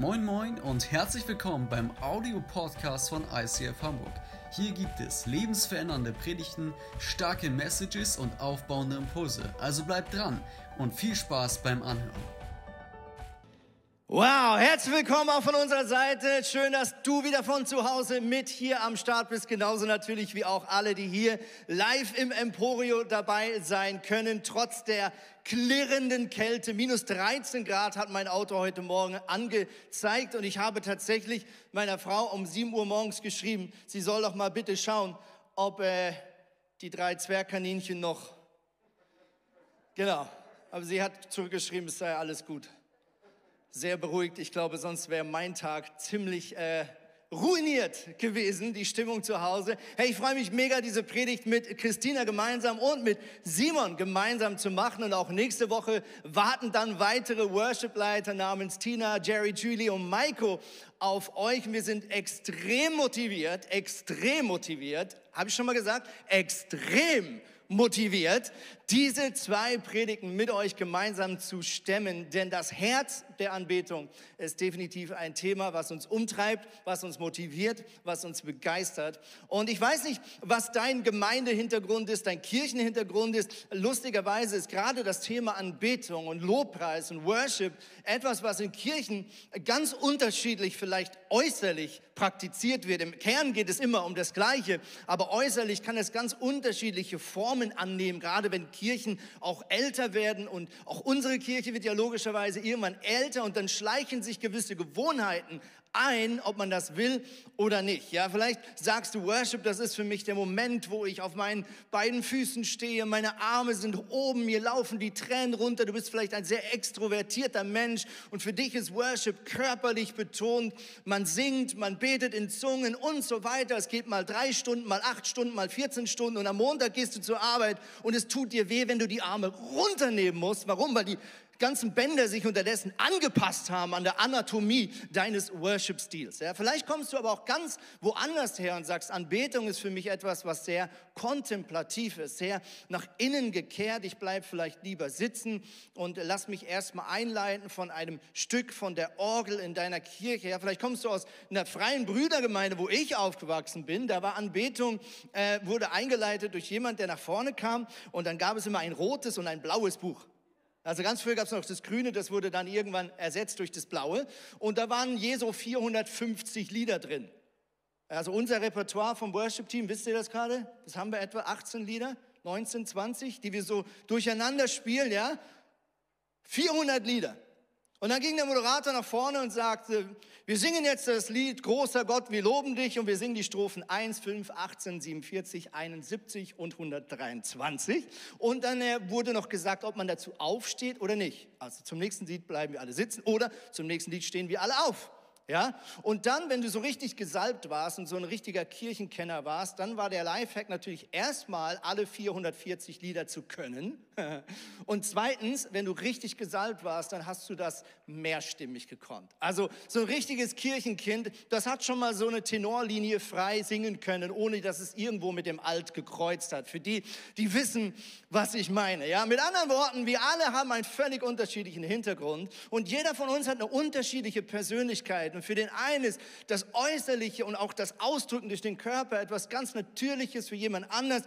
Moin Moin und herzlich willkommen beim Audio-Podcast von ICF Hamburg. Hier gibt es lebensverändernde Predigten, starke Messages und aufbauende Impulse. Also bleibt dran und viel Spaß beim Anhören. Wow, herzlich willkommen auch von unserer Seite. Schön, dass du wieder von zu Hause mit hier am Start bist. Genauso natürlich wie auch alle, die hier live im Emporio dabei sein können. Trotz der klirrenden Kälte, minus 13 Grad hat mein Auto heute Morgen angezeigt. Und ich habe tatsächlich meiner Frau um 7 Uhr morgens geschrieben, sie soll doch mal bitte schauen, ob äh, die drei Zwergkaninchen noch... Genau, aber sie hat zurückgeschrieben, es sei alles gut sehr beruhigt. Ich glaube, sonst wäre mein Tag ziemlich äh, ruiniert gewesen, die Stimmung zu Hause. Hey, ich freue mich mega, diese Predigt mit Christina gemeinsam und mit Simon gemeinsam zu machen. Und auch nächste Woche warten dann weitere Worship-Leiter namens Tina, Jerry, Julie und Maiko auf euch. Wir sind extrem motiviert, extrem motiviert. Habe ich schon mal gesagt? Extrem motiviert, diese zwei Predigten mit euch gemeinsam zu stemmen, denn das Herz der Anbetung ist definitiv ein Thema, was uns umtreibt, was uns motiviert, was uns begeistert. Und ich weiß nicht, was dein Gemeindehintergrund ist, dein Kirchenhintergrund ist. Lustigerweise ist gerade das Thema Anbetung und Lobpreis und Worship etwas, was in Kirchen ganz unterschiedlich vielleicht äußerlich praktiziert wird. Im Kern geht es immer um das Gleiche, aber äußerlich kann es ganz unterschiedliche Formen annehmen, gerade wenn Kirchen auch älter werden und auch unsere Kirche wird ja logischerweise irgendwann älter und dann schleichen sich gewisse Gewohnheiten ein, ob man das will oder nicht. Ja, vielleicht sagst du, Worship, das ist für mich der Moment, wo ich auf meinen beiden Füßen stehe, meine Arme sind oben, mir laufen die Tränen runter. Du bist vielleicht ein sehr extrovertierter Mensch und für dich ist Worship körperlich betont. Man singt, man betet in Zungen und so weiter. Es geht mal drei Stunden, mal acht Stunden, mal 14 Stunden und am Montag gehst du zur Arbeit und es tut dir weh, wenn du die Arme runternehmen musst. Warum? Weil die ganzen Bänder sich unterdessen angepasst haben an der Anatomie deines Worship-Stils. Ja, vielleicht kommst du aber auch ganz woanders her und sagst, Anbetung ist für mich etwas, was sehr kontemplativ ist, sehr nach innen gekehrt. Ich bleib vielleicht lieber sitzen und lass mich erstmal einleiten von einem Stück von der Orgel in deiner Kirche. Ja, vielleicht kommst du aus einer freien Brüdergemeinde, wo ich aufgewachsen bin. Da war Anbetung, äh, wurde eingeleitet durch jemand, der nach vorne kam und dann gab es immer ein rotes und ein blaues Buch. Also ganz früher gab es noch das Grüne, das wurde dann irgendwann ersetzt durch das Blaue. Und da waren je so 450 Lieder drin. Also unser Repertoire vom Worship-Team, wisst ihr das gerade? Das haben wir etwa 18 Lieder, 19, 20, die wir so durcheinander spielen, ja? 400 Lieder. Und dann ging der Moderator nach vorne und sagte, wir singen jetzt das Lied Großer Gott, wir loben dich und wir singen die Strophen 1, 5, 18, 47, 71 und 123. Und dann äh, wurde noch gesagt, ob man dazu aufsteht oder nicht. Also zum nächsten Lied bleiben wir alle sitzen oder zum nächsten Lied stehen wir alle auf. Ja? Und dann, wenn du so richtig gesalbt warst und so ein richtiger Kirchenkenner warst, dann war der Lifehack natürlich erstmal alle 440 Lieder zu können. Und zweitens, wenn du richtig gesalbt warst, dann hast du das mehrstimmig gekonnt. Also so ein richtiges Kirchenkind, das hat schon mal so eine Tenorlinie frei singen können, ohne dass es irgendwo mit dem Alt gekreuzt hat. Für die, die wissen, was ich meine. Ja, mit anderen Worten, wir alle haben einen völlig unterschiedlichen Hintergrund und jeder von uns hat eine unterschiedliche Persönlichkeit. Und für den einen ist das Äußerliche und auch das Ausdrücken durch den Körper etwas ganz Natürliches, für jemand anders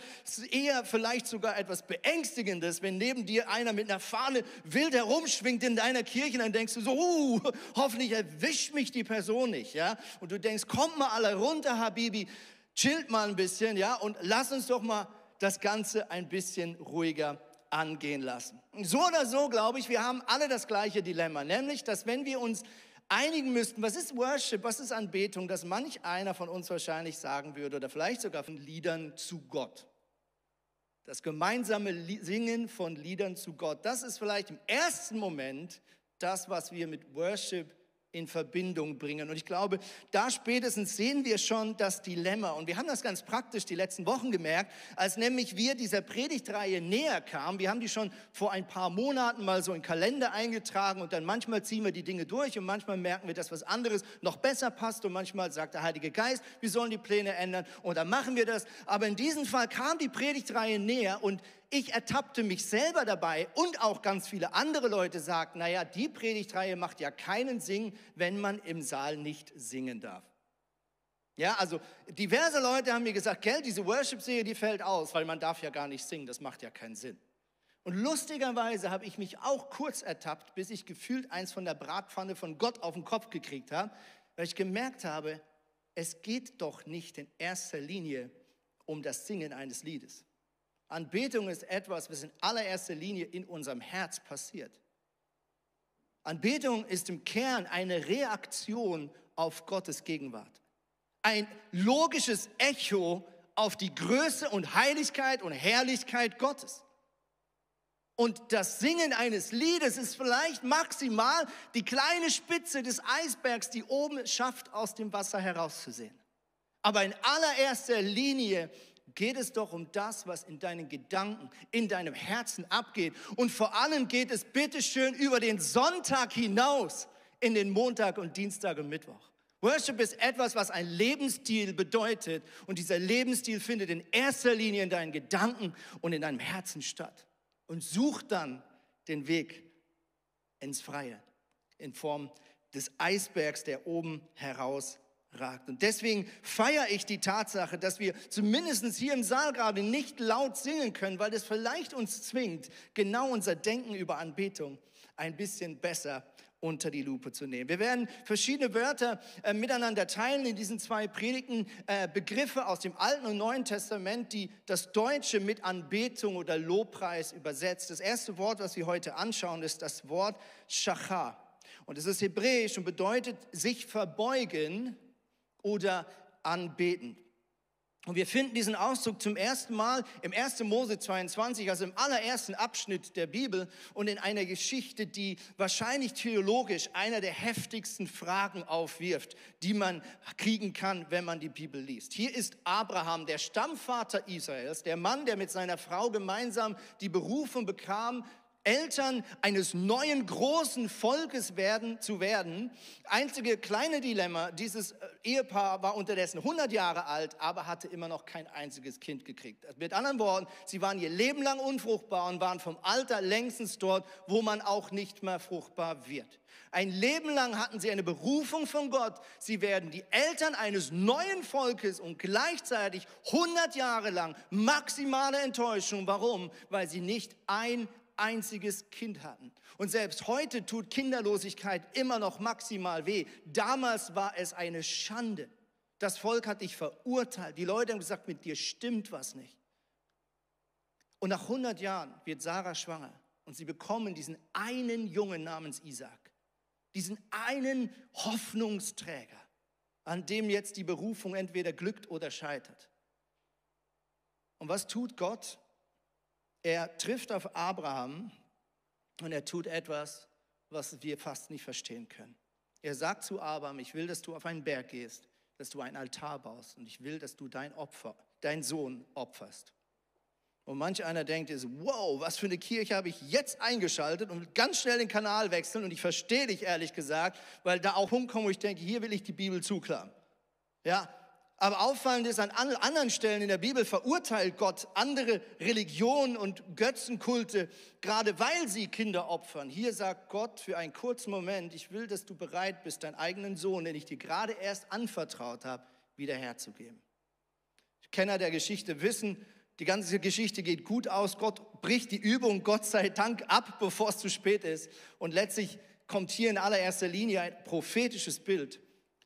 eher vielleicht sogar etwas Beängstigendes, wenn neben dir einer mit einer Fahne wild herumschwingt in deiner Kirche, dann denkst du so, uh, hoffentlich erwischt mich die Person nicht, ja? Und du denkst, kommt mal alle runter, Habibi, chillt mal ein bisschen, ja? Und lass uns doch mal das Ganze ein bisschen ruhiger angehen lassen. So oder so, glaube ich, wir haben alle das gleiche Dilemma, nämlich, dass wenn wir uns einigen müssten, was ist Worship, was ist Anbetung, dass manch einer von uns wahrscheinlich sagen würde oder vielleicht sogar von Liedern zu Gott. Das gemeinsame Singen von Liedern zu Gott, das ist vielleicht im ersten Moment das, was wir mit Worship in Verbindung bringen. Und ich glaube, da spätestens sehen wir schon das Dilemma. Und wir haben das ganz praktisch die letzten Wochen gemerkt, als nämlich wir dieser Predigtreihe näher kamen. Wir haben die schon vor ein paar Monaten mal so in Kalender eingetragen und dann manchmal ziehen wir die Dinge durch und manchmal merken wir, dass was anderes noch besser passt und manchmal sagt der Heilige Geist, wir sollen die Pläne ändern und dann machen wir das. Aber in diesem Fall kam die Predigtreihe näher und ich ertappte mich selber dabei und auch ganz viele andere Leute sagten, naja, die Predigtreihe macht ja keinen Sinn, wenn man im Saal nicht singen darf. Ja, also diverse Leute haben mir gesagt, gell, diese Worship-Serie, die fällt aus, weil man darf ja gar nicht singen, das macht ja keinen Sinn. Und lustigerweise habe ich mich auch kurz ertappt, bis ich gefühlt eins von der Bratpfanne von Gott auf den Kopf gekriegt habe, weil ich gemerkt habe, es geht doch nicht in erster Linie um das Singen eines Liedes. Anbetung ist etwas, was in allererster Linie in unserem Herz passiert. Anbetung ist im Kern eine Reaktion auf Gottes Gegenwart. Ein logisches Echo auf die Größe und Heiligkeit und Herrlichkeit Gottes. Und das Singen eines Liedes ist vielleicht maximal die kleine Spitze des Eisbergs, die oben schafft, aus dem Wasser herauszusehen. Aber in allererster Linie geht es doch um das, was in deinen Gedanken, in deinem Herzen abgeht. Und vor allem geht es bitteschön über den Sonntag hinaus in den Montag und Dienstag und Mittwoch. Worship ist etwas, was ein Lebensstil bedeutet. Und dieser Lebensstil findet in erster Linie in deinen Gedanken und in deinem Herzen statt und sucht dann den Weg ins Freie in Form des Eisbergs, der oben heraus ragt. Und deswegen feiere ich die Tatsache, dass wir zumindest hier im Saal gerade nicht laut singen können, weil das vielleicht uns zwingt, genau unser Denken über Anbetung ein bisschen besser unter die Lupe zu nehmen. Wir werden verschiedene Wörter äh, miteinander teilen in diesen zwei Predigten, äh, Begriffe aus dem Alten und Neuen Testament, die das Deutsche mit Anbetung oder Lobpreis übersetzt. Das erste Wort, was wir heute anschauen, ist das Wort Shachar. Und es ist hebräisch und bedeutet sich verbeugen oder anbeten. Und wir finden diesen Ausdruck zum ersten Mal im 1. Mose 22, also im allerersten Abschnitt der Bibel und in einer Geschichte, die wahrscheinlich theologisch einer der heftigsten Fragen aufwirft, die man kriegen kann, wenn man die Bibel liest. Hier ist Abraham, der Stammvater Israels, der Mann, der mit seiner Frau gemeinsam die Berufung bekam, Eltern eines neuen großen Volkes werden, zu werden. Einzige kleine Dilemma, dieses äh, Ehepaar war unterdessen 100 Jahre alt, aber hatte immer noch kein einziges Kind gekriegt. Mit anderen Worten, sie waren ihr Leben lang unfruchtbar und waren vom Alter längstens dort, wo man auch nicht mehr fruchtbar wird. Ein Leben lang hatten sie eine Berufung von Gott. Sie werden die Eltern eines neuen Volkes und gleichzeitig 100 Jahre lang maximale Enttäuschung. Warum? Weil sie nicht ein einziges Kind hatten. Und selbst heute tut Kinderlosigkeit immer noch maximal weh. Damals war es eine Schande. Das Volk hat dich verurteilt. Die Leute haben gesagt, mit dir stimmt was nicht. Und nach 100 Jahren wird Sarah schwanger und sie bekommen diesen einen Jungen namens Isaac. Diesen einen Hoffnungsträger, an dem jetzt die Berufung entweder glückt oder scheitert. Und was tut Gott? Er trifft auf Abraham und er tut etwas, was wir fast nicht verstehen können. Er sagt zu Abraham, ich will, dass du auf einen Berg gehst, dass du einen Altar baust und ich will, dass du dein Opfer, deinen Sohn opferst. Und manch einer denkt jetzt, wow, was für eine Kirche habe ich jetzt eingeschaltet und ganz schnell den Kanal wechseln und ich verstehe dich ehrlich gesagt, weil da auch hinkomme, wo ich denke, hier will ich die Bibel zuklappen. Ja, aber auffallend ist, an anderen Stellen in der Bibel verurteilt Gott andere Religionen und Götzenkulte, gerade weil sie Kinder opfern. Hier sagt Gott für einen kurzen Moment, ich will, dass du bereit bist, deinen eigenen Sohn, den ich dir gerade erst anvertraut habe, wieder herzugeben. Kenner der Geschichte wissen, die ganze Geschichte geht gut aus. Gott bricht die Übung, Gott sei Dank, ab, bevor es zu spät ist. Und letztlich kommt hier in allererster Linie ein prophetisches Bild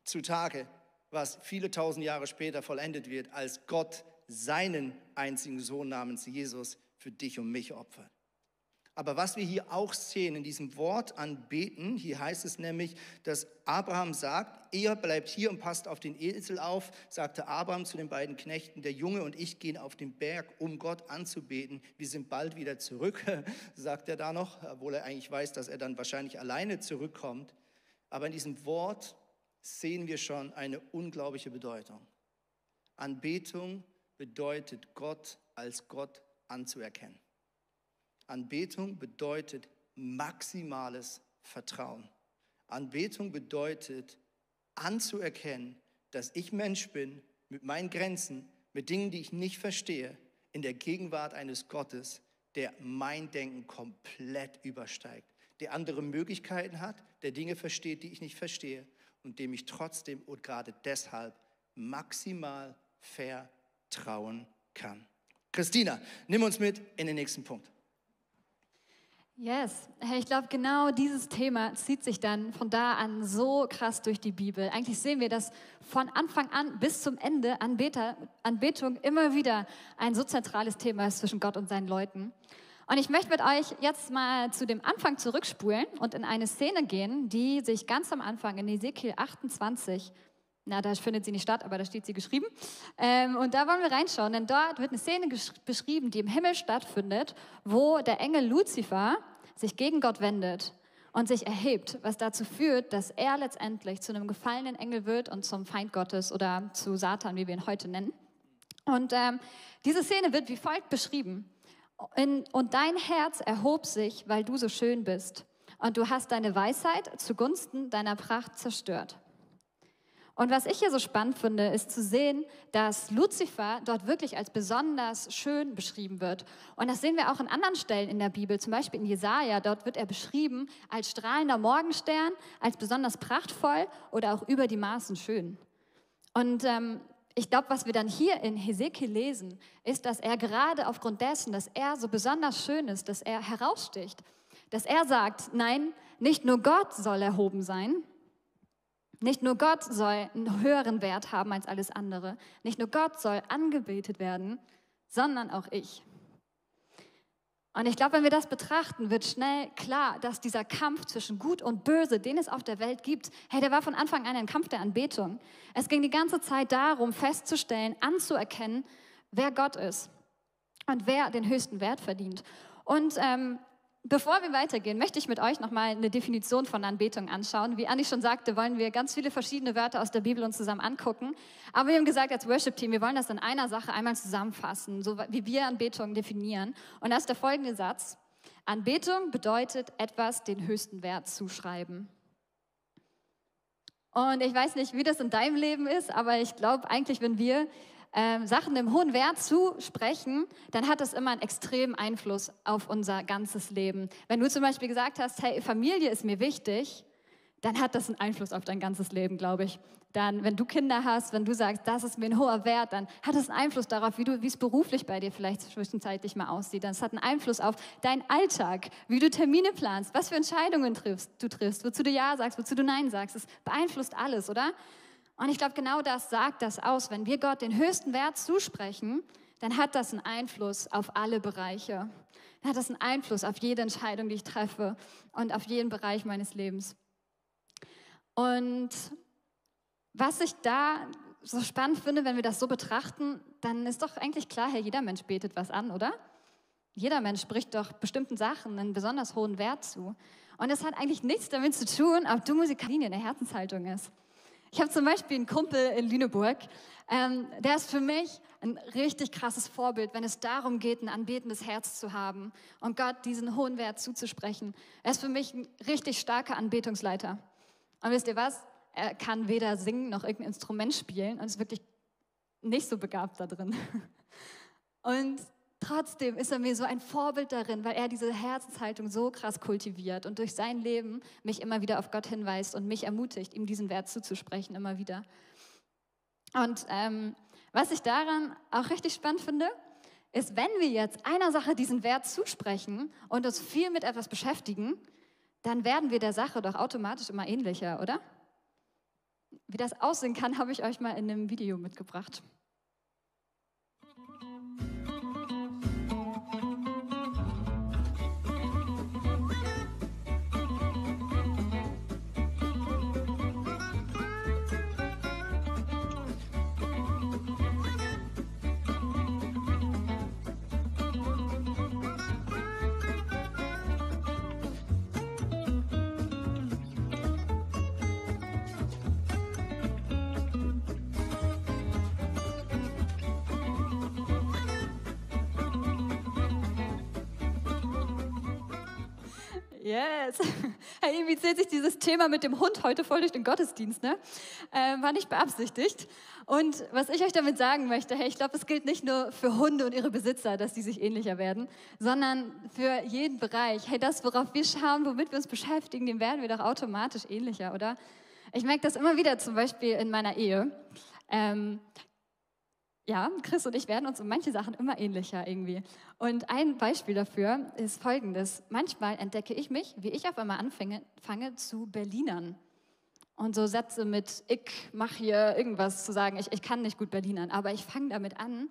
zutage was viele tausend Jahre später vollendet wird, als Gott seinen einzigen Sohn namens Jesus für dich und mich opfert. Aber was wir hier auch sehen in diesem Wort anbeten, hier heißt es nämlich, dass Abraham sagt, ihr bleibt hier und passt auf den Esel auf, sagte Abraham zu den beiden Knechten, der Junge und ich gehen auf den Berg, um Gott anzubeten. Wir sind bald wieder zurück, sagt er da noch, obwohl er eigentlich weiß, dass er dann wahrscheinlich alleine zurückkommt. Aber in diesem Wort sehen wir schon eine unglaubliche Bedeutung. Anbetung bedeutet Gott als Gott anzuerkennen. Anbetung bedeutet maximales Vertrauen. Anbetung bedeutet anzuerkennen, dass ich Mensch bin mit meinen Grenzen, mit Dingen, die ich nicht verstehe, in der Gegenwart eines Gottes, der mein Denken komplett übersteigt, der andere Möglichkeiten hat, der Dinge versteht, die ich nicht verstehe und dem ich trotzdem und gerade deshalb maximal vertrauen kann. Christina, nimm uns mit in den nächsten Punkt. Yes, ich glaube, genau dieses Thema zieht sich dann von da an so krass durch die Bibel. Eigentlich sehen wir, dass von Anfang an bis zum Ende Anbetung immer wieder ein so zentrales Thema ist zwischen Gott und seinen Leuten. Und ich möchte mit euch jetzt mal zu dem Anfang zurückspulen und in eine Szene gehen, die sich ganz am Anfang in Ezekiel 28 na, da findet sie nicht statt, aber da steht sie geschrieben. Ähm, und da wollen wir reinschauen, denn dort wird eine Szene beschrieben, die im Himmel stattfindet, wo der Engel Luzifer sich gegen Gott wendet und sich erhebt, was dazu führt, dass er letztendlich zu einem gefallenen Engel wird und zum Feind Gottes oder zu Satan, wie wir ihn heute nennen. Und ähm, diese Szene wird wie folgt beschrieben. Und dein Herz erhob sich, weil du so schön bist. Und du hast deine Weisheit zugunsten deiner Pracht zerstört. Und was ich hier so spannend finde, ist zu sehen, dass Luzifer dort wirklich als besonders schön beschrieben wird. Und das sehen wir auch in anderen Stellen in der Bibel, zum Beispiel in Jesaja. Dort wird er beschrieben als strahlender Morgenstern, als besonders prachtvoll oder auch über die Maßen schön. Und ähm, ich glaube, was wir dann hier in Hesekiel lesen, ist, dass er gerade aufgrund dessen, dass er so besonders schön ist, dass er heraussticht, dass er sagt, nein, nicht nur Gott soll erhoben sein, nicht nur Gott soll einen höheren Wert haben als alles andere. Nicht nur Gott soll angebetet werden, sondern auch ich. Und ich glaube, wenn wir das betrachten, wird schnell klar, dass dieser Kampf zwischen Gut und Böse, den es auf der Welt gibt, hey, der war von Anfang an ein Kampf der Anbetung. Es ging die ganze Zeit darum, festzustellen, anzuerkennen, wer Gott ist und wer den höchsten Wert verdient. Und ähm, Bevor wir weitergehen, möchte ich mit euch nochmal eine Definition von Anbetung anschauen. Wie Anni schon sagte, wollen wir ganz viele verschiedene Wörter aus der Bibel uns zusammen angucken. Aber wir haben gesagt, als Worship-Team, wir wollen das in einer Sache einmal zusammenfassen, so wie wir Anbetung definieren. Und das ist der folgende Satz. Anbetung bedeutet etwas den höchsten Wert zuschreiben. Und ich weiß nicht, wie das in deinem Leben ist, aber ich glaube eigentlich, wenn wir ähm, Sachen im hohen Wert zusprechen, dann hat das immer einen extremen Einfluss auf unser ganzes Leben. Wenn du zum Beispiel gesagt hast, hey, Familie ist mir wichtig, dann hat das einen Einfluss auf dein ganzes Leben, glaube ich. Dann, wenn du Kinder hast, wenn du sagst, das ist mir ein hoher Wert, dann hat das einen Einfluss darauf, wie, es beruflich bei dir vielleicht zwischenzeitlich mal aussieht. Das hat einen Einfluss auf deinen Alltag, wie du Termine planst, was für Entscheidungen triffst, du triffst, wozu du Ja sagst, wozu du Nein sagst. Das beeinflusst alles, oder? Und ich glaube, genau das sagt das aus. Wenn wir Gott den höchsten Wert zusprechen, dann hat das einen Einfluss auf alle Bereiche. Dann hat das einen Einfluss auf jede Entscheidung, die ich treffe und auf jeden Bereich meines Lebens. Und was ich da so spannend finde, wenn wir das so betrachten, dann ist doch eigentlich klar, Herr, jeder Mensch betet was an, oder? Jeder Mensch spricht doch bestimmten Sachen einen besonders hohen Wert zu. Und es hat eigentlich nichts damit zu tun, ob du Musikalinie in der Herzenshaltung ist. Ich habe zum Beispiel einen Kumpel in Lüneburg, ähm, der ist für mich ein richtig krasses Vorbild, wenn es darum geht, ein anbetendes Herz zu haben und Gott diesen hohen Wert zuzusprechen. Er ist für mich ein richtig starker Anbetungsleiter. Und wisst ihr was? Er kann weder singen noch irgendein Instrument spielen und ist wirklich nicht so begabt da drin. Und Trotzdem ist er mir so ein Vorbild darin, weil er diese Herzenshaltung so krass kultiviert und durch sein Leben mich immer wieder auf Gott hinweist und mich ermutigt, ihm diesen Wert zuzusprechen, immer wieder. Und ähm, was ich daran auch richtig spannend finde, ist, wenn wir jetzt einer Sache diesen Wert zusprechen und uns viel mit etwas beschäftigen, dann werden wir der Sache doch automatisch immer ähnlicher, oder? Wie das aussehen kann, habe ich euch mal in einem Video mitgebracht. Yes. Hey, irgendwie zählt sich dieses Thema mit dem Hund heute voll durch den Gottesdienst, ne? Äh, war nicht beabsichtigt. Und was ich euch damit sagen möchte, hey, ich glaube, es gilt nicht nur für Hunde und ihre Besitzer, dass die sich ähnlicher werden, sondern für jeden Bereich. Hey, das, worauf wir schauen, womit wir uns beschäftigen, dem werden wir doch automatisch ähnlicher, oder? Ich merke das immer wieder, zum Beispiel in meiner Ehe. Ähm, ja, Chris und ich werden uns um manche Sachen immer ähnlicher irgendwie. Und ein Beispiel dafür ist folgendes. Manchmal entdecke ich mich, wie ich auf einmal anfange fange, zu Berlinern. Und so Sätze mit, ich mache hier irgendwas zu sagen, ich, ich kann nicht gut Berlinern, aber ich fange damit an,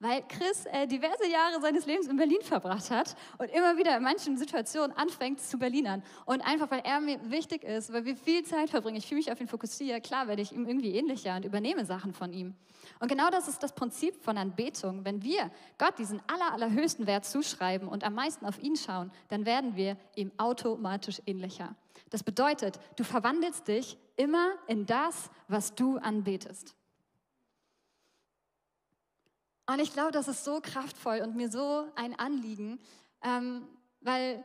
weil Chris äh, diverse Jahre seines Lebens in Berlin verbracht hat und immer wieder in manchen Situationen anfängt zu Berlinern. Und einfach, weil er mir wichtig ist, weil wir viel Zeit verbringen, ich fühle mich auf ihn fokussiert, klar werde ich ihm irgendwie ähnlicher und übernehme Sachen von ihm. Und genau das ist das Prinzip von Anbetung. Wenn wir Gott diesen aller, allerhöchsten Wert zuschreiben und am meisten auf ihn schauen, dann werden wir ihm automatisch ähnlicher. Das bedeutet, du verwandelst dich immer in das, was du anbetest. Und ich glaube, das ist so kraftvoll und mir so ein Anliegen, ähm, weil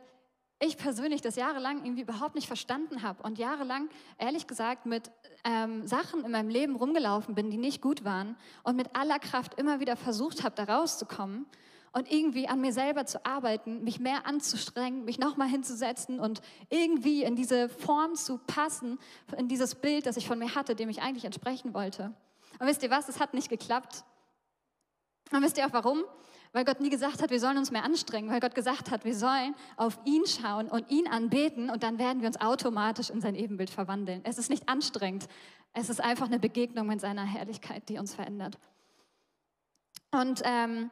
ich persönlich das jahrelang irgendwie überhaupt nicht verstanden habe und jahrelang, ehrlich gesagt, mit ähm, Sachen in meinem Leben rumgelaufen bin, die nicht gut waren und mit aller Kraft immer wieder versucht habe, da rauszukommen und irgendwie an mir selber zu arbeiten, mich mehr anzustrengen, mich nochmal hinzusetzen und irgendwie in diese Form zu passen, in dieses Bild, das ich von mir hatte, dem ich eigentlich entsprechen wollte. Und wisst ihr was, es hat nicht geklappt. Und wisst ihr auch warum? Weil Gott nie gesagt hat, wir sollen uns mehr anstrengen, weil Gott gesagt hat, wir sollen auf ihn schauen und ihn anbeten und dann werden wir uns automatisch in sein Ebenbild verwandeln. Es ist nicht anstrengend, es ist einfach eine Begegnung mit seiner Herrlichkeit, die uns verändert. Und ähm,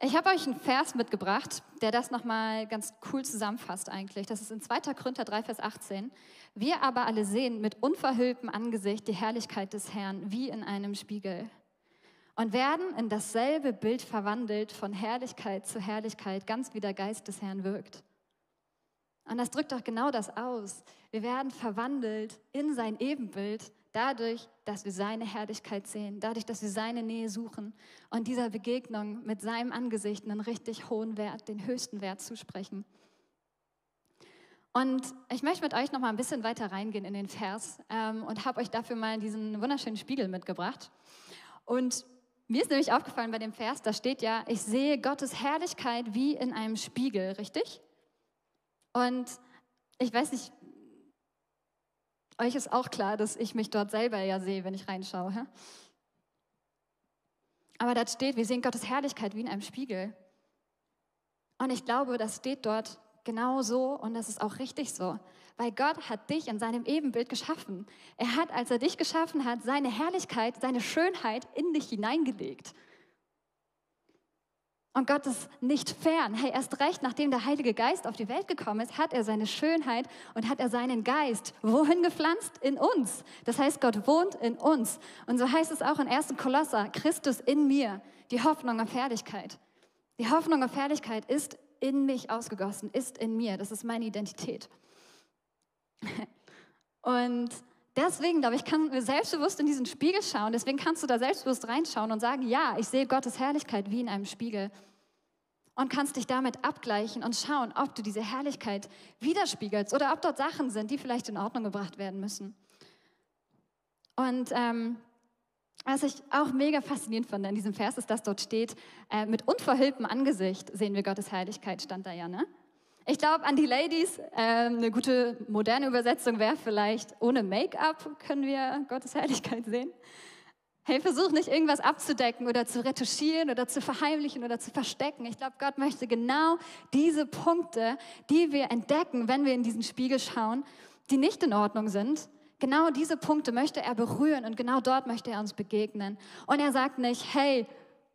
ich habe euch einen Vers mitgebracht, der das nochmal ganz cool zusammenfasst eigentlich. Das ist in 2. Korinther 3, Vers 18. Wir aber alle sehen mit unverhülltem Angesicht die Herrlichkeit des Herrn wie in einem Spiegel und werden in dasselbe Bild verwandelt von Herrlichkeit zu Herrlichkeit, ganz wie der Geist des Herrn wirkt. Und das drückt doch genau das aus. Wir werden verwandelt in sein Ebenbild dadurch, dass wir seine Herrlichkeit sehen, dadurch, dass wir seine Nähe suchen und dieser Begegnung mit seinem Angesicht einen richtig hohen Wert, den höchsten Wert zusprechen. Und ich möchte mit euch noch mal ein bisschen weiter reingehen in den Vers ähm, und habe euch dafür mal diesen wunderschönen Spiegel mitgebracht. Und mir ist nämlich aufgefallen bei dem Vers, da steht ja, ich sehe Gottes Herrlichkeit wie in einem Spiegel, richtig? Und ich weiß nicht, euch ist auch klar, dass ich mich dort selber ja sehe, wenn ich reinschaue. Hä? Aber da steht, wir sehen Gottes Herrlichkeit wie in einem Spiegel. Und ich glaube, das steht dort genau so und das ist auch richtig so. Weil Gott hat dich in seinem Ebenbild geschaffen. Er hat, als er dich geschaffen hat, seine Herrlichkeit, seine Schönheit in dich hineingelegt. Und Gott ist nicht fern. Hey, erst recht, nachdem der Heilige Geist auf die Welt gekommen ist, hat er seine Schönheit und hat er seinen Geist wohin gepflanzt? In uns. Das heißt, Gott wohnt in uns. Und so heißt es auch in 1. Kolosser, Christus in mir, die Hoffnung auf Herrlichkeit. Die Hoffnung auf Herrlichkeit ist in mich ausgegossen, ist in mir. Das ist meine Identität. Und deswegen, glaube ich, kann wir selbstbewusst in diesen Spiegel schauen. Deswegen kannst du da selbstbewusst reinschauen und sagen, ja, ich sehe Gottes Herrlichkeit wie in einem Spiegel. Und kannst dich damit abgleichen und schauen, ob du diese Herrlichkeit widerspiegelst oder ob dort Sachen sind, die vielleicht in Ordnung gebracht werden müssen. Und ähm, was ich auch mega faszinierend fand in diesem Vers ist, dass dort steht, äh, mit unverhülltem Angesicht sehen wir Gottes Herrlichkeit, stand da ja, ne? Ich glaube, an die Ladies, äh, eine gute moderne Übersetzung wäre vielleicht, ohne Make-up können wir Gottes Herrlichkeit sehen. Hey, versuch nicht irgendwas abzudecken oder zu retuschieren oder zu verheimlichen oder zu verstecken. Ich glaube, Gott möchte genau diese Punkte, die wir entdecken, wenn wir in diesen Spiegel schauen, die nicht in Ordnung sind, genau diese Punkte möchte er berühren und genau dort möchte er uns begegnen. Und er sagt nicht, hey,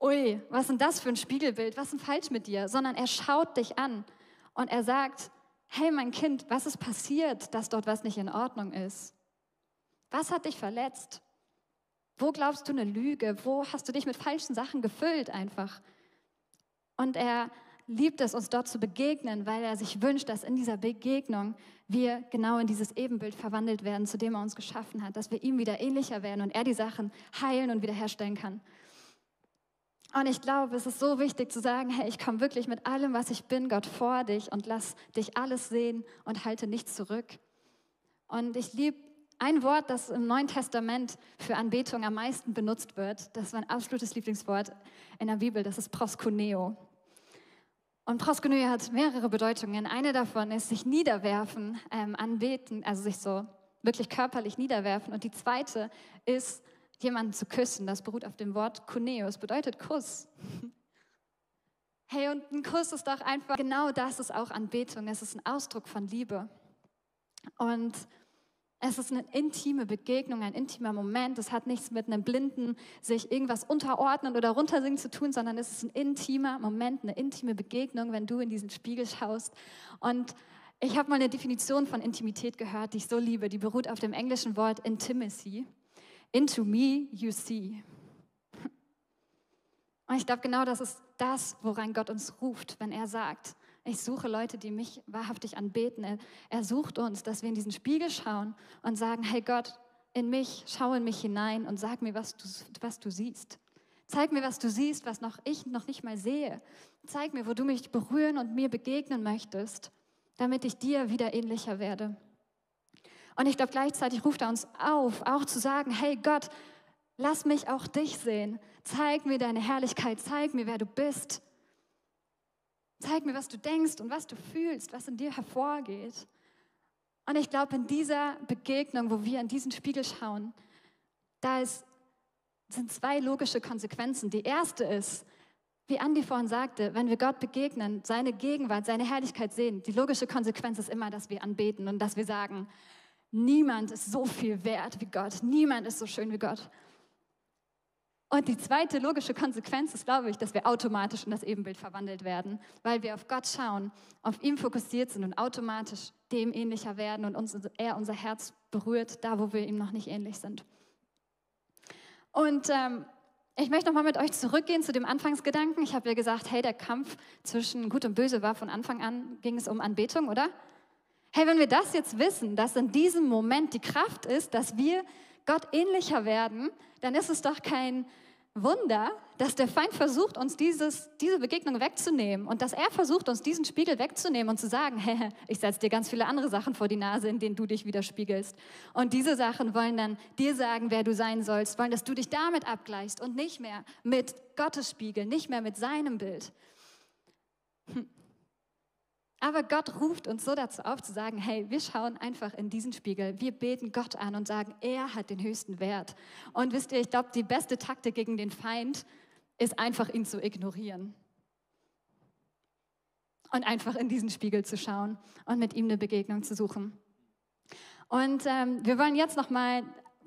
ui, was ist denn das für ein Spiegelbild? Was ist denn falsch mit dir? Sondern er schaut dich an und er sagt, hey mein Kind, was ist passiert, dass dort was nicht in Ordnung ist? Was hat dich verletzt? Wo glaubst du eine Lüge? Wo hast du dich mit falschen Sachen gefüllt einfach? Und er liebt es, uns dort zu begegnen, weil er sich wünscht, dass in dieser Begegnung wir genau in dieses Ebenbild verwandelt werden, zu dem er uns geschaffen hat, dass wir ihm wieder ähnlicher werden und er die Sachen heilen und wiederherstellen kann. Und ich glaube, es ist so wichtig zu sagen, hey, ich komme wirklich mit allem, was ich bin, Gott vor dich und lass dich alles sehen und halte nichts zurück. Und ich liebe ein Wort, das im Neuen Testament für Anbetung am meisten benutzt wird. Das ist mein absolutes Lieblingswort in der Bibel. Das ist proskuneo. Und proskuneo hat mehrere Bedeutungen. Eine davon ist sich niederwerfen, ähm, anbeten, also sich so wirklich körperlich niederwerfen. Und die zweite ist jemanden zu küssen. Das beruht auf dem Wort kuneo. Es bedeutet Kuss. Hey, und ein Kuss ist doch einfach, genau das ist auch Anbetung. Es ist ein Ausdruck von Liebe. Und es ist eine intime Begegnung, ein intimer Moment. Es hat nichts mit einem Blinden sich irgendwas unterordnen oder runtersingen zu tun, sondern es ist ein intimer Moment, eine intime Begegnung, wenn du in diesen Spiegel schaust. Und ich habe mal eine Definition von Intimität gehört, die ich so liebe. Die beruht auf dem englischen Wort Intimacy. Into me you see. Und ich glaube, genau das ist das, woran Gott uns ruft, wenn er sagt, ich suche Leute, die mich wahrhaftig anbeten. Er, sucht uns, dass wir in diesen Spiegel schauen und sagen, hey Gott, in mich, schau in mich hinein und sag mir, was du, was du siehst. Zeig mir, was du siehst, was noch ich noch nicht mal sehe. Zeig mir, wo du mich berühren und mir begegnen möchtest, damit ich dir wieder ähnlicher werde. Und ich glaube, gleichzeitig ruft er uns auf, auch zu sagen, hey Gott, lass mich auch dich sehen. Zeig mir deine Herrlichkeit, zeig mir, wer du bist. Zeig mir, was du denkst und was du fühlst, was in dir hervorgeht. Und ich glaube, in dieser Begegnung, wo wir in diesen Spiegel schauen, da ist, sind zwei logische Konsequenzen. Die erste ist, wie Andi vorhin sagte, wenn wir Gott begegnen, seine Gegenwart, seine Herrlichkeit sehen, die logische Konsequenz ist immer, dass wir anbeten und dass wir sagen, Niemand ist so viel wert wie Gott. Niemand ist so schön wie Gott. Und die zweite logische Konsequenz ist, glaube ich, dass wir automatisch in das Ebenbild verwandelt werden, weil wir auf Gott schauen, auf ihn fokussiert sind und automatisch dem ähnlicher werden und uns, er unser Herz berührt, da wo wir ihm noch nicht ähnlich sind. Und ähm, ich möchte nochmal mit euch zurückgehen zu dem Anfangsgedanken. Ich habe ja gesagt, hey, der Kampf zwischen Gut und Böse war von Anfang an, ging es um Anbetung, oder? Hey, wenn wir das jetzt wissen, dass in diesem Moment die Kraft ist, dass wir Gott ähnlicher werden, dann ist es doch kein Wunder, dass der Feind versucht, uns dieses, diese Begegnung wegzunehmen und dass er versucht, uns diesen Spiegel wegzunehmen und zu sagen, hey, ich setze dir ganz viele andere Sachen vor die Nase, in denen du dich widerspiegelst. Und diese Sachen wollen dann dir sagen, wer du sein sollst, wollen, dass du dich damit abgleichst und nicht mehr mit Gottes Spiegel, nicht mehr mit seinem Bild. Hm. Aber Gott ruft uns so dazu auf zu sagen, hey, wir schauen einfach in diesen Spiegel, wir beten Gott an und sagen, er hat den höchsten Wert. Und wisst ihr, ich glaube, die beste Taktik gegen den Feind ist einfach ihn zu ignorieren. Und einfach in diesen Spiegel zu schauen und mit ihm eine Begegnung zu suchen. Und ähm, wir wollen jetzt nochmal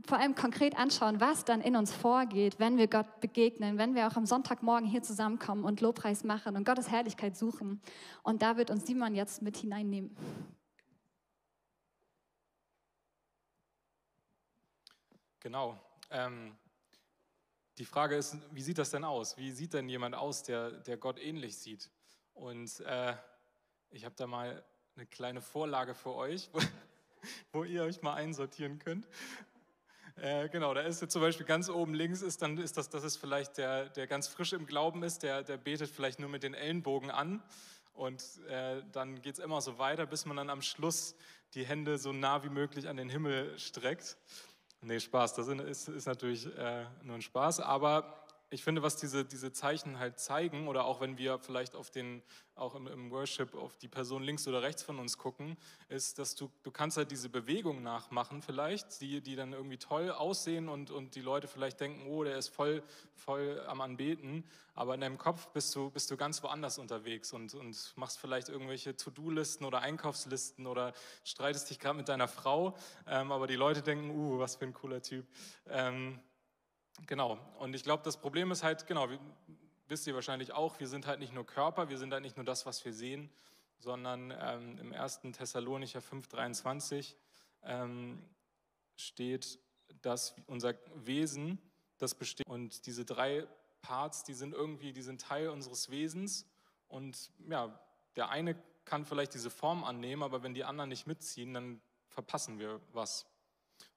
vor allem konkret anschauen, was dann in uns vorgeht, wenn wir Gott begegnen, wenn wir auch am Sonntagmorgen hier zusammenkommen und Lobpreis machen und Gottes Herrlichkeit suchen. Und da wird uns Simon jetzt mit hineinnehmen. Genau. Ähm, die Frage ist, wie sieht das denn aus? Wie sieht denn jemand aus, der, der Gott ähnlich sieht? Und äh, ich habe da mal eine kleine Vorlage für euch, wo, wo ihr euch mal einsortieren könnt. Äh, genau, da ist jetzt zum Beispiel ganz oben links, ist dann ist das, das ist vielleicht der, der ganz frisch im Glauben ist, der, der betet vielleicht nur mit den Ellenbogen an. Und äh, dann geht es immer so weiter, bis man dann am Schluss die Hände so nah wie möglich an den Himmel streckt. Nee, Spaß, das ist, ist natürlich äh, nur ein Spaß. Aber ich finde, was diese, diese Zeichen halt zeigen, oder auch wenn wir vielleicht auf den, auch im, im, Worship auf die Person links oder rechts von uns gucken, ist, dass du, du kannst halt diese Bewegung nachmachen vielleicht, die, die dann irgendwie toll aussehen und, und die Leute vielleicht denken, oh, der ist voll, voll am Anbeten, aber in deinem Kopf bist du, bist du ganz woanders unterwegs und, und machst vielleicht irgendwelche To-Do-Listen oder Einkaufslisten oder streitest dich gerade mit deiner Frau, ähm, aber die Leute denken, uh, was für ein cooler Typ. Ähm, Genau, und ich glaube, das Problem ist halt, genau, wisst ihr wahrscheinlich auch, wir sind halt nicht nur Körper, wir sind halt nicht nur das, was wir sehen, sondern ähm, im 1. Thessalonicher 5,23 ähm, steht, dass unser Wesen, das besteht, und diese drei Parts, die sind irgendwie, die sind Teil unseres Wesens und ja, der eine kann vielleicht diese Form annehmen, aber wenn die anderen nicht mitziehen, dann verpassen wir was.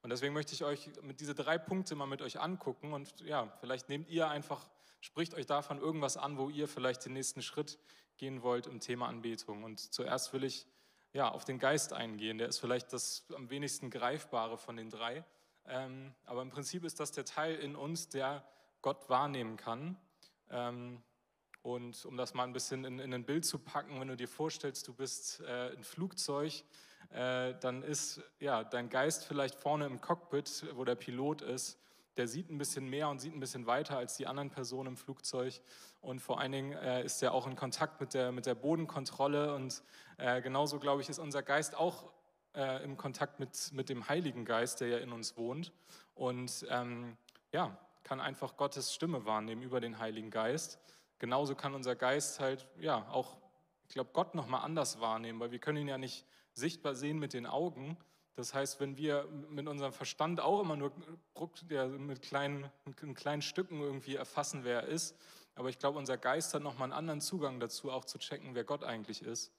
Und deswegen möchte ich euch mit diese drei Punkte mal mit euch angucken und ja, vielleicht nehmt ihr einfach, spricht euch davon irgendwas an, wo ihr vielleicht den nächsten Schritt gehen wollt im Thema Anbetung. Und zuerst will ich ja auf den Geist eingehen. Der ist vielleicht das am wenigsten greifbare von den drei. Ähm, aber im Prinzip ist das der Teil in uns, der Gott wahrnehmen kann. Ähm, und um das mal ein bisschen in, in ein Bild zu packen, wenn du dir vorstellst, du bist äh, ein Flugzeug, äh, dann ist ja dein Geist vielleicht vorne im Cockpit, wo der Pilot ist. Der sieht ein bisschen mehr und sieht ein bisschen weiter als die anderen Personen im Flugzeug. Und vor allen Dingen äh, ist er auch in Kontakt mit der, mit der Bodenkontrolle. Und äh, genauso, glaube ich, ist unser Geist auch äh, im Kontakt mit, mit dem Heiligen Geist, der ja in uns wohnt. Und ähm, ja, kann einfach Gottes Stimme wahrnehmen über den Heiligen Geist. Genauso kann unser Geist halt, ja, auch, ich glaube, Gott nochmal anders wahrnehmen, weil wir können ihn ja nicht sichtbar sehen mit den Augen. Das heißt, wenn wir mit unserem Verstand auch immer nur mit kleinen, mit kleinen Stücken irgendwie erfassen, wer er ist, aber ich glaube, unser Geist hat nochmal einen anderen Zugang dazu, auch zu checken, wer Gott eigentlich ist.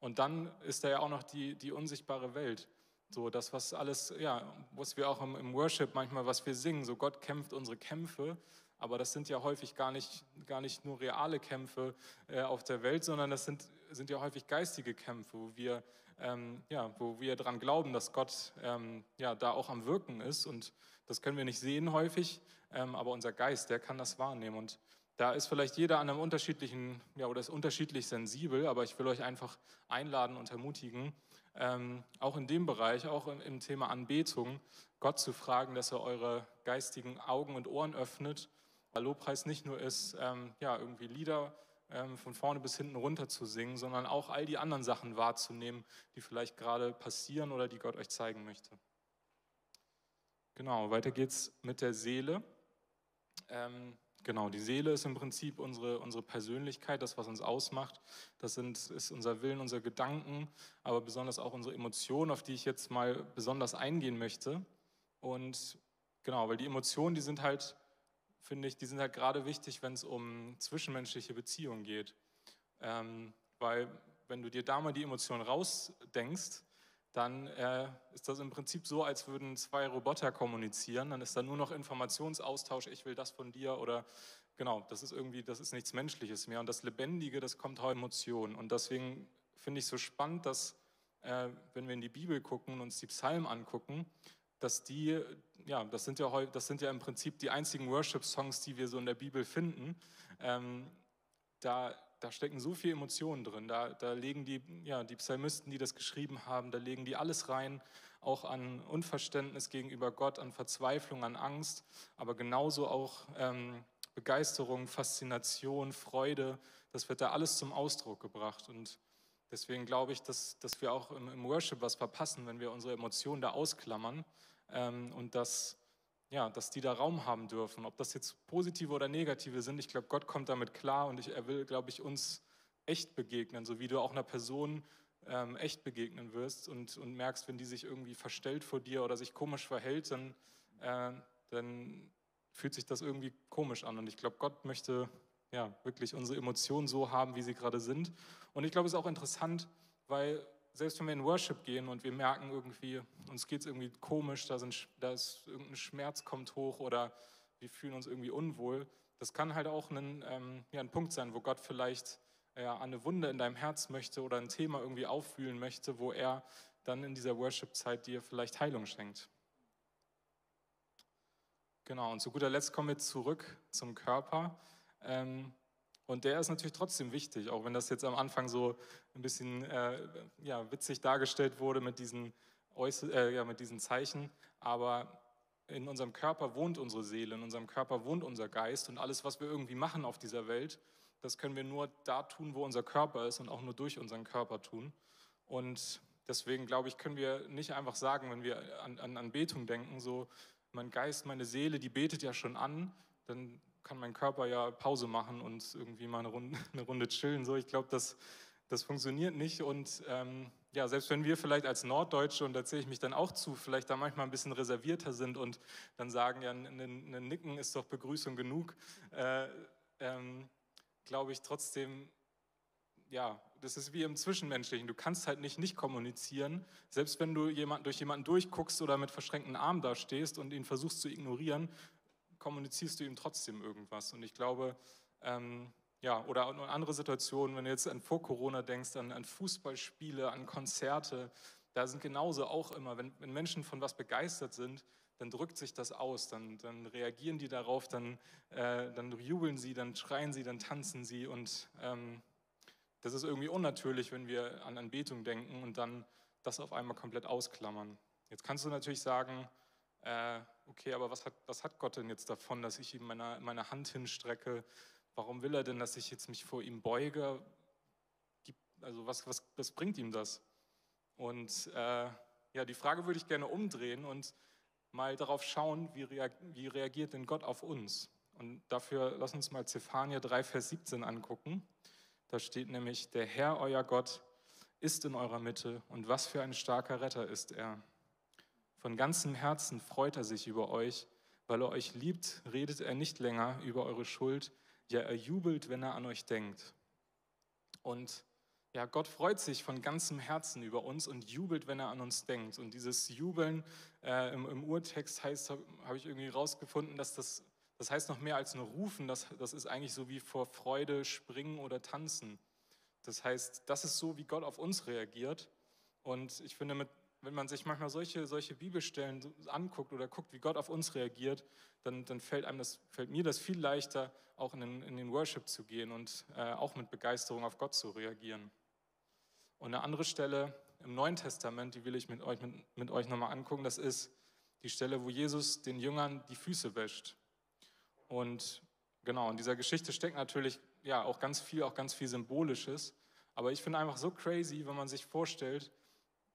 Und dann ist da ja auch noch die, die unsichtbare Welt. So, das, was alles, ja, was wir auch im, im Worship manchmal, was wir singen, so Gott kämpft unsere Kämpfe, aber das sind ja häufig gar nicht, gar nicht nur reale Kämpfe äh, auf der Welt, sondern das sind, sind ja häufig geistige Kämpfe, wo wir, ähm, ja, wo wir daran glauben, dass Gott ähm, ja, da auch am Wirken ist. Und das können wir nicht sehen häufig, ähm, aber unser Geist, der kann das wahrnehmen. Und da ist vielleicht jeder an einem unterschiedlichen, ja, oder ist unterschiedlich sensibel, aber ich will euch einfach einladen und ermutigen, ähm, auch in dem Bereich, auch im, im, Thema Anbetung, Gott zu fragen, dass er eure geistigen Augen und Ohren öffnet, Lobpreis nicht nur ist, ähm, ja, irgendwie Lieder ähm, von vorne bis hinten runter zu singen, sondern auch all die anderen Sachen wahrzunehmen, die vielleicht gerade passieren oder die Gott euch zeigen möchte. Genau, weiter geht's mit der Seele. Ähm, Genau, die Seele ist im Prinzip unsere, unsere Persönlichkeit, das, was uns ausmacht. Das sind, ist unser Willen, unsere Gedanken, aber besonders auch unsere Emotionen, auf die ich jetzt mal besonders eingehen möchte. Und genau, weil die Emotionen, die sind halt, finde ich, die sind halt gerade wichtig, wenn es um zwischenmenschliche Beziehungen geht. Ähm, weil wenn du dir da mal die Emotionen rausdenkst, dann äh, ist das im Prinzip so, als würden zwei Roboter kommunizieren. Dann ist da nur noch Informationsaustausch, ich will das von dir oder genau, das ist irgendwie, das ist nichts Menschliches mehr. Und das Lebendige, das kommt heute Emotion. Und deswegen finde ich so spannend, dass, äh, wenn wir in die Bibel gucken und uns die Psalmen angucken, dass die, ja, das sind ja, das sind ja im Prinzip die einzigen Worship-Songs, die wir so in der Bibel finden. Ähm, da da stecken so viele Emotionen drin. Da, da legen die, ja, die Psalmisten, die das geschrieben haben, da legen die alles rein, auch an Unverständnis gegenüber Gott, an Verzweiflung, an Angst, aber genauso auch ähm, Begeisterung, Faszination, Freude. Das wird da alles zum Ausdruck gebracht. Und deswegen glaube ich, dass, dass wir auch im, Worship was verpassen, wenn wir unsere Emotionen da ausklammern ähm, und das ja, dass die da Raum haben dürfen. Ob das jetzt positive oder negative sind, ich glaube, Gott kommt damit klar und ich, er will, glaube ich, uns echt begegnen, so wie du auch einer Person ähm, echt begegnen wirst und, und merkst, wenn die sich irgendwie verstellt vor dir oder sich komisch verhält, dann, äh, dann fühlt sich das irgendwie komisch an. Und ich glaube, Gott möchte ja wirklich unsere Emotionen so haben, wie sie gerade sind. Und ich glaube, es ist auch interessant, weil selbst wenn wir in Worship gehen und wir merken irgendwie, uns geht es irgendwie komisch, da, sind, da ist irgendein Schmerz kommt hoch oder wir fühlen uns irgendwie unwohl, das kann halt auch ein, ähm, ja, ein Punkt sein, wo Gott vielleicht ja, eine Wunde in deinem Herz möchte oder ein Thema irgendwie auffühlen möchte, wo er dann in dieser Worship-Zeit dir vielleicht Heilung schenkt. Genau, und zu guter Letzt kommen wir zurück zum Körper. Ähm, und der ist natürlich trotzdem wichtig, auch wenn das jetzt am Anfang so ein bisschen äh, ja, witzig dargestellt wurde mit diesen, äh, ja, mit diesen Zeichen. Aber in unserem Körper wohnt unsere Seele, in unserem Körper wohnt unser Geist und alles, was wir irgendwie machen auf dieser Welt, das können wir nur da tun, wo unser Körper ist und auch nur durch unseren Körper tun. Und deswegen glaube ich, können wir nicht einfach sagen, wenn wir an, an Anbetung denken, so mein Geist, meine Seele, die betet ja schon an, dann kann mein Körper ja Pause machen und irgendwie mal eine Runde, eine Runde chillen. So, ich glaube, das, das funktioniert nicht. Und ähm, ja, selbst wenn wir vielleicht als Norddeutsche, und da zähle ich mich dann auch zu, vielleicht da manchmal ein bisschen reservierter sind und dann sagen, ja, ein, Nicken ist doch Begrüßung genug, äh, ähm, glaube ich trotzdem, ja, das ist wie im Zwischenmenschlichen. Du kannst halt nicht nicht kommunizieren. Selbst wenn du jemand, durch jemanden durchguckst oder mit verschränkten Armen da stehst und ihn versuchst zu ignorieren, kommunizierst du ihm trotzdem irgendwas. Und ich glaube, ähm, ja, oder andere Situationen, wenn du jetzt an vor Corona denkst, an, an Fußballspiele, an Konzerte, da sind genauso auch immer, wenn, wenn Menschen von was begeistert sind, dann drückt sich das aus, dann, dann reagieren die darauf, dann, äh, dann jubeln sie, dann schreien sie, dann tanzen sie und ähm, das ist irgendwie unnatürlich, wenn wir an Anbetung denken und dann das auf einmal komplett ausklammern. Jetzt kannst du natürlich sagen, äh, okay, aber was hat, was hat Gott denn jetzt davon, dass ich ihm meine, meine Hand hinstrecke? Warum will er denn, dass ich jetzt mich vor ihm beuge? Also was, was, was bringt ihm das? Und äh, ja, die Frage würde ich gerne umdrehen und mal darauf schauen, wie, wie reagiert denn Gott auf uns? Und dafür lass uns mal Zephania 3, Vers 17 angucken. Da steht nämlich, der Herr, euer Gott, ist in eurer Mitte und was für ein starker Retter ist er. Von ganzem Herzen freut er sich über euch, weil er euch liebt, redet er nicht länger über eure Schuld, ja, er jubelt, wenn er an euch denkt. Und ja, Gott freut sich von ganzem Herzen über uns und jubelt, wenn er an uns denkt. Und dieses Jubeln äh, im, im, Urtext heißt, habe hab ich irgendwie rausgefunden, dass das, das heißt noch mehr als nur rufen. Das, das ist eigentlich so wie vor Freude springen oder tanzen. Das heißt, das ist so, wie Gott auf uns reagiert. Und ich finde, mit, wenn man sich manchmal solche, solche Bibelstellen anguckt oder guckt, wie Gott auf uns reagiert, dann, dann fällt, einem das, fällt mir das viel leichter, auch in den, in den Worship zu gehen und äh, auch mit Begeisterung auf Gott zu reagieren. Und eine andere Stelle im Neuen Testament, die will ich mit euch, mit, mit euch nochmal angucken, das ist die Stelle, wo Jesus den Jüngern die Füße wäscht. Und genau, in dieser Geschichte steckt natürlich ja auch ganz viel, auch ganz viel Symbolisches. Aber ich finde einfach so crazy, wenn man sich vorstellt,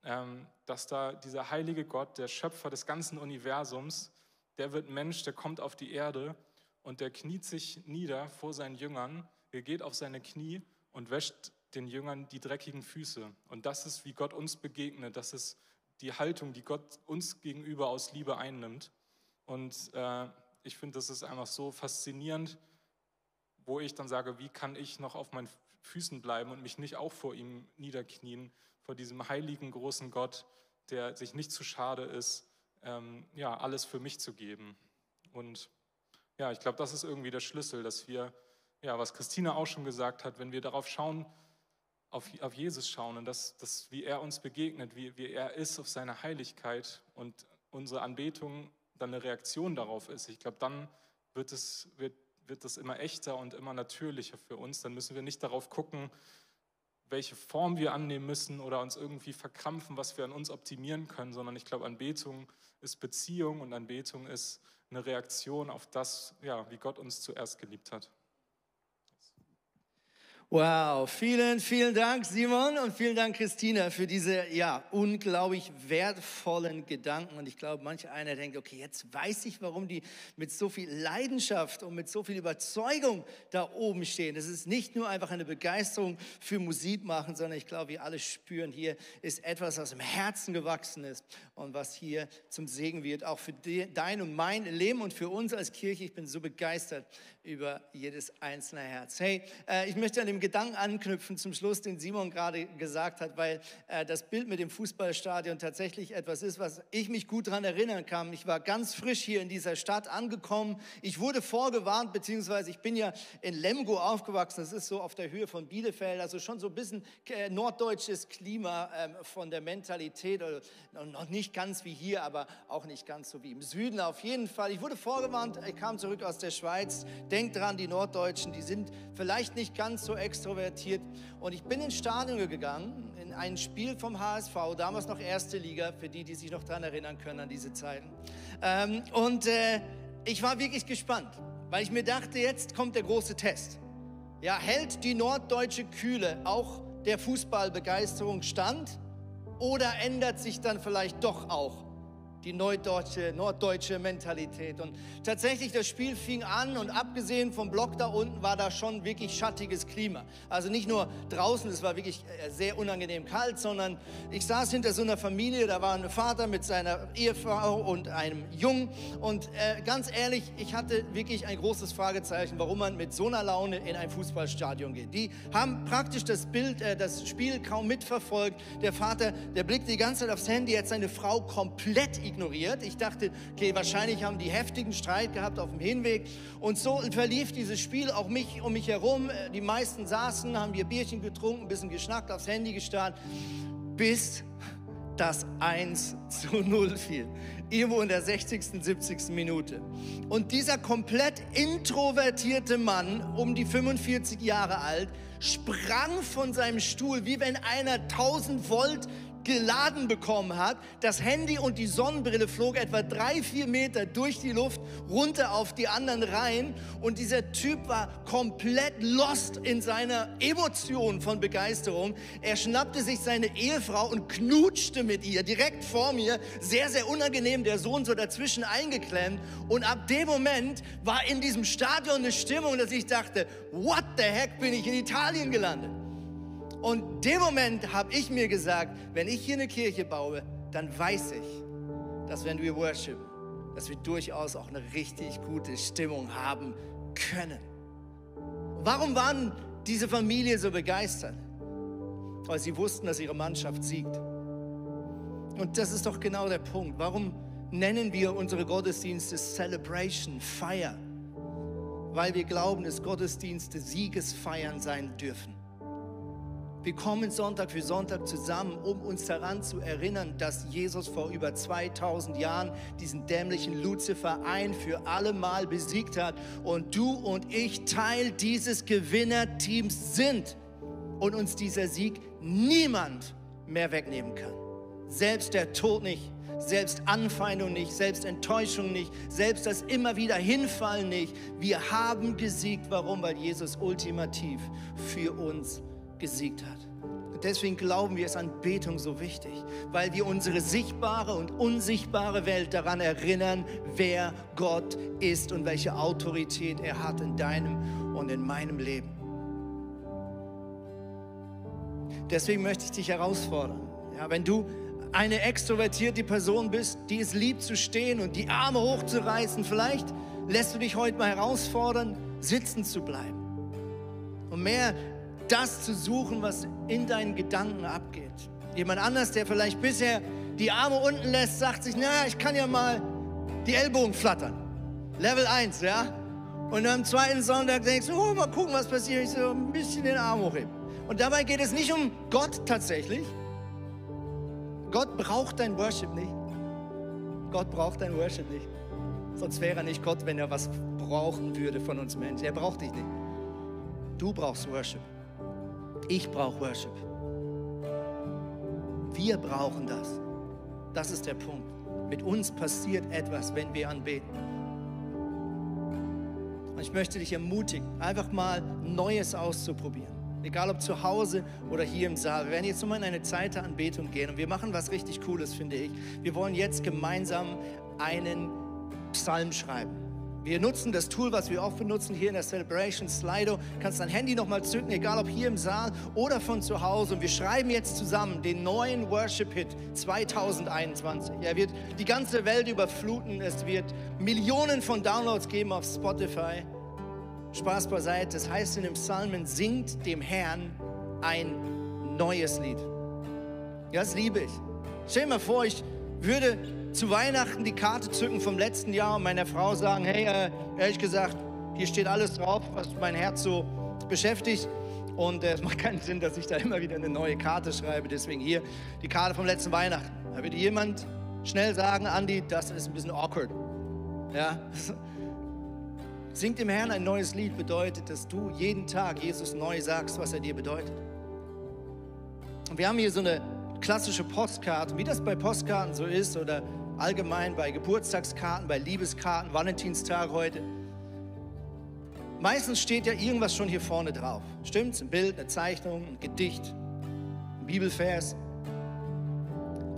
dass da dieser heilige Gott, der Schöpfer des ganzen Universums, der wird Mensch, der kommt auf die Erde und der kniet sich nieder vor seinen Jüngern, er geht auf seine Knie und wäscht den Jüngern die dreckigen Füße. Und das ist, wie Gott uns begegnet. Das ist die Haltung, die Gott uns gegenüber aus Liebe einnimmt. Und äh, ich finde, das ist einfach so faszinierend, wo ich dann sage, wie kann ich noch auf meinen Füßen bleiben und mich nicht auch vor ihm niederknien, vor diesem heiligen, großen Gott, der sich nicht zu schade ist, ähm, ja, alles für mich zu geben. Und ja, ich glaube, das ist irgendwie der Schlüssel, dass wir, ja, was Christina auch schon gesagt hat, wenn wir darauf schauen, auf, auf Jesus schauen und das, das, wie er uns begegnet, wie, wie er ist auf seine Heiligkeit und unsere Anbetung dann eine Reaktion darauf ist, ich glaube, dann wird es, wird, wird es immer echter und immer natürlicher für uns. Dann müssen wir nicht darauf gucken, welche Form wir annehmen müssen oder uns irgendwie verkrampfen, was wir an uns optimieren können, sondern ich glaube, Anbetung ist Beziehung und Anbetung ist eine Reaktion auf das, ja, wie Gott uns zuerst geliebt hat. Wow, vielen, vielen Dank, Simon, und vielen Dank, Christina, für diese, ja, unglaublich wertvollen Gedanken. Und ich glaube, manch einer denkt, okay, jetzt weiß ich, warum die mit so viel Leidenschaft und mit so viel Überzeugung da oben stehen. Das ist nicht nur einfach eine Begeisterung für Musik machen, sondern ich glaube, wir alle spüren, hier ist etwas, was im Herzen gewachsen ist und was hier zum Segen wird, auch für dein und mein Leben und für uns als Kirche. Ich bin so begeistert über jedes einzelne Herz. Hey, äh, ich möchte an dem Gedanken anknüpfen zum Schluss, den Simon gerade gesagt hat, weil äh, das Bild mit dem Fußballstadion tatsächlich etwas ist, was ich mich gut daran erinnern kann. Ich war ganz frisch hier in dieser Stadt angekommen. Ich wurde vorgewarnt, beziehungsweise ich bin ja in Lemgo aufgewachsen. Das ist so auf der Höhe von Bielefeld, also schon so ein bisschen äh, norddeutsches Klima ähm, von der Mentalität. Noch nicht ganz wie hier, aber auch nicht ganz so wie im Süden. Auf jeden Fall. Ich wurde vorgewarnt. Ich kam zurück aus der Schweiz Denkt dran, die Norddeutschen, die sind vielleicht nicht ganz so extrovertiert. Und ich bin ins Stadion gegangen, in ein Spiel vom HSV, damals noch erste Liga, für die, die sich noch daran erinnern können an diese Zeiten. Ähm, und äh, ich war wirklich gespannt, weil ich mir dachte, jetzt kommt der große Test. Ja, hält die norddeutsche Kühle auch der Fußballbegeisterung stand? Oder ändert sich dann vielleicht doch auch die neudeutsche, norddeutsche Mentalität. Und tatsächlich, das Spiel fing an und abgesehen vom Block da unten war da schon wirklich schattiges Klima. Also nicht nur draußen, es war wirklich äh, sehr unangenehm kalt, sondern ich saß hinter so einer Familie, da war ein Vater mit seiner Ehefrau und einem Jungen. Und äh, ganz ehrlich, ich hatte wirklich ein großes Fragezeichen, warum man mit so einer Laune in ein Fußballstadion geht. Die haben praktisch das Bild, äh, das Spiel kaum mitverfolgt. Der Vater, der blickte die ganze Zeit aufs Handy, hat seine Frau komplett ignoriert. Ich dachte, okay, wahrscheinlich haben die heftigen Streit gehabt auf dem Hinweg. Und so verlief dieses Spiel auch mich um mich herum. Die meisten saßen, haben ihr Bierchen getrunken, ein bisschen geschnackt, aufs Handy gestarrt, bis das 1 zu 0 fiel. Irgendwo in der 60., 70. Minute. Und dieser komplett introvertierte Mann, um die 45 Jahre alt, sprang von seinem Stuhl, wie wenn einer 1000 Volt geladen bekommen hat. Das Handy und die Sonnenbrille flog etwa drei, vier Meter durch die Luft runter auf die anderen Reihen. Und dieser Typ war komplett lost in seiner Emotion von Begeisterung. Er schnappte sich seine Ehefrau und knutschte mit ihr direkt vor mir. Sehr, sehr unangenehm, der Sohn so dazwischen eingeklemmt. Und ab dem Moment war in diesem Stadion eine Stimmung, dass ich dachte, what the heck bin ich in Italien gelandet? Und dem Moment habe ich mir gesagt, wenn ich hier eine Kirche baue, dann weiß ich, dass wenn wir worshipen, dass wir durchaus auch eine richtig gute Stimmung haben können. Warum waren diese Familie so begeistert? Weil sie wussten, dass ihre Mannschaft siegt. Und das ist doch genau der Punkt. Warum nennen wir unsere Gottesdienste Celebration, Feier? Weil wir glauben, dass Gottesdienste Siegesfeiern sein dürfen. Wir kommen Sonntag für Sonntag zusammen, um uns daran zu erinnern, dass Jesus vor über 2000 Jahren diesen dämlichen Luzifer ein für alle Mal besiegt hat und du und ich Teil dieses Gewinnerteams sind und uns dieser Sieg niemand mehr wegnehmen kann. Selbst der Tod nicht, selbst Anfeindung nicht, selbst Enttäuschung nicht, selbst das immer wieder Hinfallen nicht. Wir haben gesiegt. Warum? Weil Jesus ultimativ für uns gesiegt hat. Und deswegen glauben wir, ist Anbetung so wichtig, weil wir unsere sichtbare und unsichtbare Welt daran erinnern, wer Gott ist und welche Autorität er hat in deinem und in meinem Leben. Deswegen möchte ich dich herausfordern. Ja, wenn du eine extrovertierte Person bist, die es liebt zu stehen und die Arme hochzureißen, vielleicht lässt du dich heute mal herausfordern, sitzen zu bleiben und mehr das zu suchen, was in deinen Gedanken abgeht. Jemand anders, der vielleicht bisher die Arme unten lässt, sagt sich, naja, ich kann ja mal die Ellbogen flattern. Level 1, ja? Und am zweiten Sonntag denkst du, oh, mal gucken, was passiert. Ich so ein bisschen den Arm hochheben. Und dabei geht es nicht um Gott tatsächlich. Gott braucht dein Worship nicht. Gott braucht dein Worship nicht. Sonst wäre er nicht Gott, wenn er was brauchen würde von uns Menschen. Er braucht dich nicht. Du brauchst Worship. Ich brauche Worship. Wir brauchen das. Das ist der Punkt. Mit uns passiert etwas, wenn wir anbeten. Und ich möchte dich ermutigen, einfach mal Neues auszuprobieren. Egal ob zu Hause oder hier im Saal. Wir werden jetzt nochmal in eine Zeit der Anbetung gehen und wir machen was richtig Cooles, finde ich. Wir wollen jetzt gemeinsam einen Psalm schreiben. Wir nutzen das Tool, was wir oft benutzen hier in der Celebration, Slido. Du kannst dein Handy nochmal zücken, egal ob hier im Saal oder von zu Hause. Und wir schreiben jetzt zusammen den neuen Worship-Hit 2021. Er wird die ganze Welt überfluten. Es wird Millionen von Downloads geben auf Spotify. Spaß beiseite. Das heißt in dem Psalmen, singt dem Herrn ein neues Lied. Das liebe ich. Stell dir mal vor, ich würde zu Weihnachten die Karte zücken vom letzten Jahr und meiner Frau sagen, hey, äh, ehrlich gesagt, hier steht alles drauf, was mein Herz so beschäftigt. Und äh, es macht keinen Sinn, dass ich da immer wieder eine neue Karte schreibe. Deswegen hier die Karte vom letzten Weihnachten. Da würde jemand schnell sagen, Andi, das ist ein bisschen awkward. Ja? Singt dem Herrn ein neues Lied bedeutet, dass du jeden Tag Jesus neu sagst, was er dir bedeutet. Und wir haben hier so eine klassische Postkarte, wie das bei Postkarten so ist oder allgemein bei Geburtstagskarten, bei Liebeskarten, Valentinstag heute. Meistens steht ja irgendwas schon hier vorne drauf. Stimmt's? Ein Bild, eine Zeichnung, ein Gedicht, ein Bibelvers.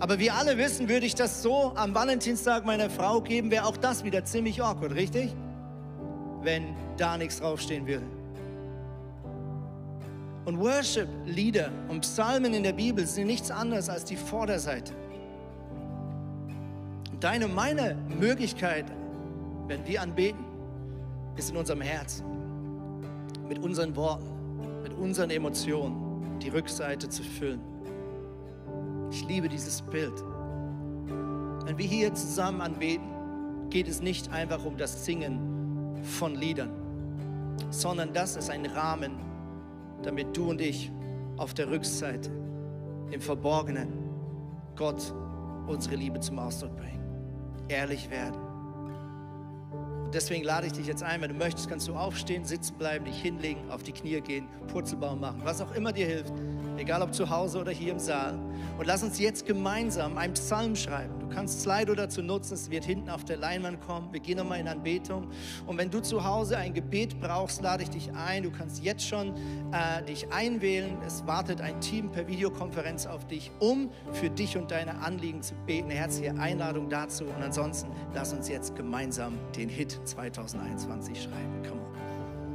Aber wir alle wissen, würde ich das so am Valentinstag meiner Frau geben, wäre auch das wieder ziemlich awkward, richtig? Wenn da nichts draufstehen würde. Und Worship-Lieder und Psalmen in der Bibel sind nichts anderes als die Vorderseite. Deine meine Möglichkeit, wenn wir anbeten, ist in unserem Herzen, mit unseren Worten, mit unseren Emotionen die Rückseite zu füllen. Ich liebe dieses Bild. Wenn wir hier zusammen anbeten, geht es nicht einfach um das Singen von Liedern, sondern das ist ein Rahmen, damit du und ich auf der Rückseite im Verborgenen Gott unsere Liebe zum Ausdruck bringen. Ehrlich werden. Und deswegen lade ich dich jetzt ein, wenn du möchtest, kannst du aufstehen, sitzen bleiben, dich hinlegen, auf die Knie gehen, Purzelbaum machen, was auch immer dir hilft, egal ob zu Hause oder hier im Saal. Und lass uns jetzt gemeinsam einen Psalm schreiben. Du kannst Slido dazu nutzen, es wird hinten auf der Leinwand kommen. Wir gehen nochmal in Anbetung. Und wenn du zu Hause ein Gebet brauchst, lade ich dich ein. Du kannst jetzt schon äh, dich einwählen. Es wartet ein Team per Videokonferenz auf dich, um für dich und deine Anliegen zu beten. Eine herzliche Einladung dazu. Und ansonsten lass uns jetzt gemeinsam den Hit 2021 schreiben. Come on.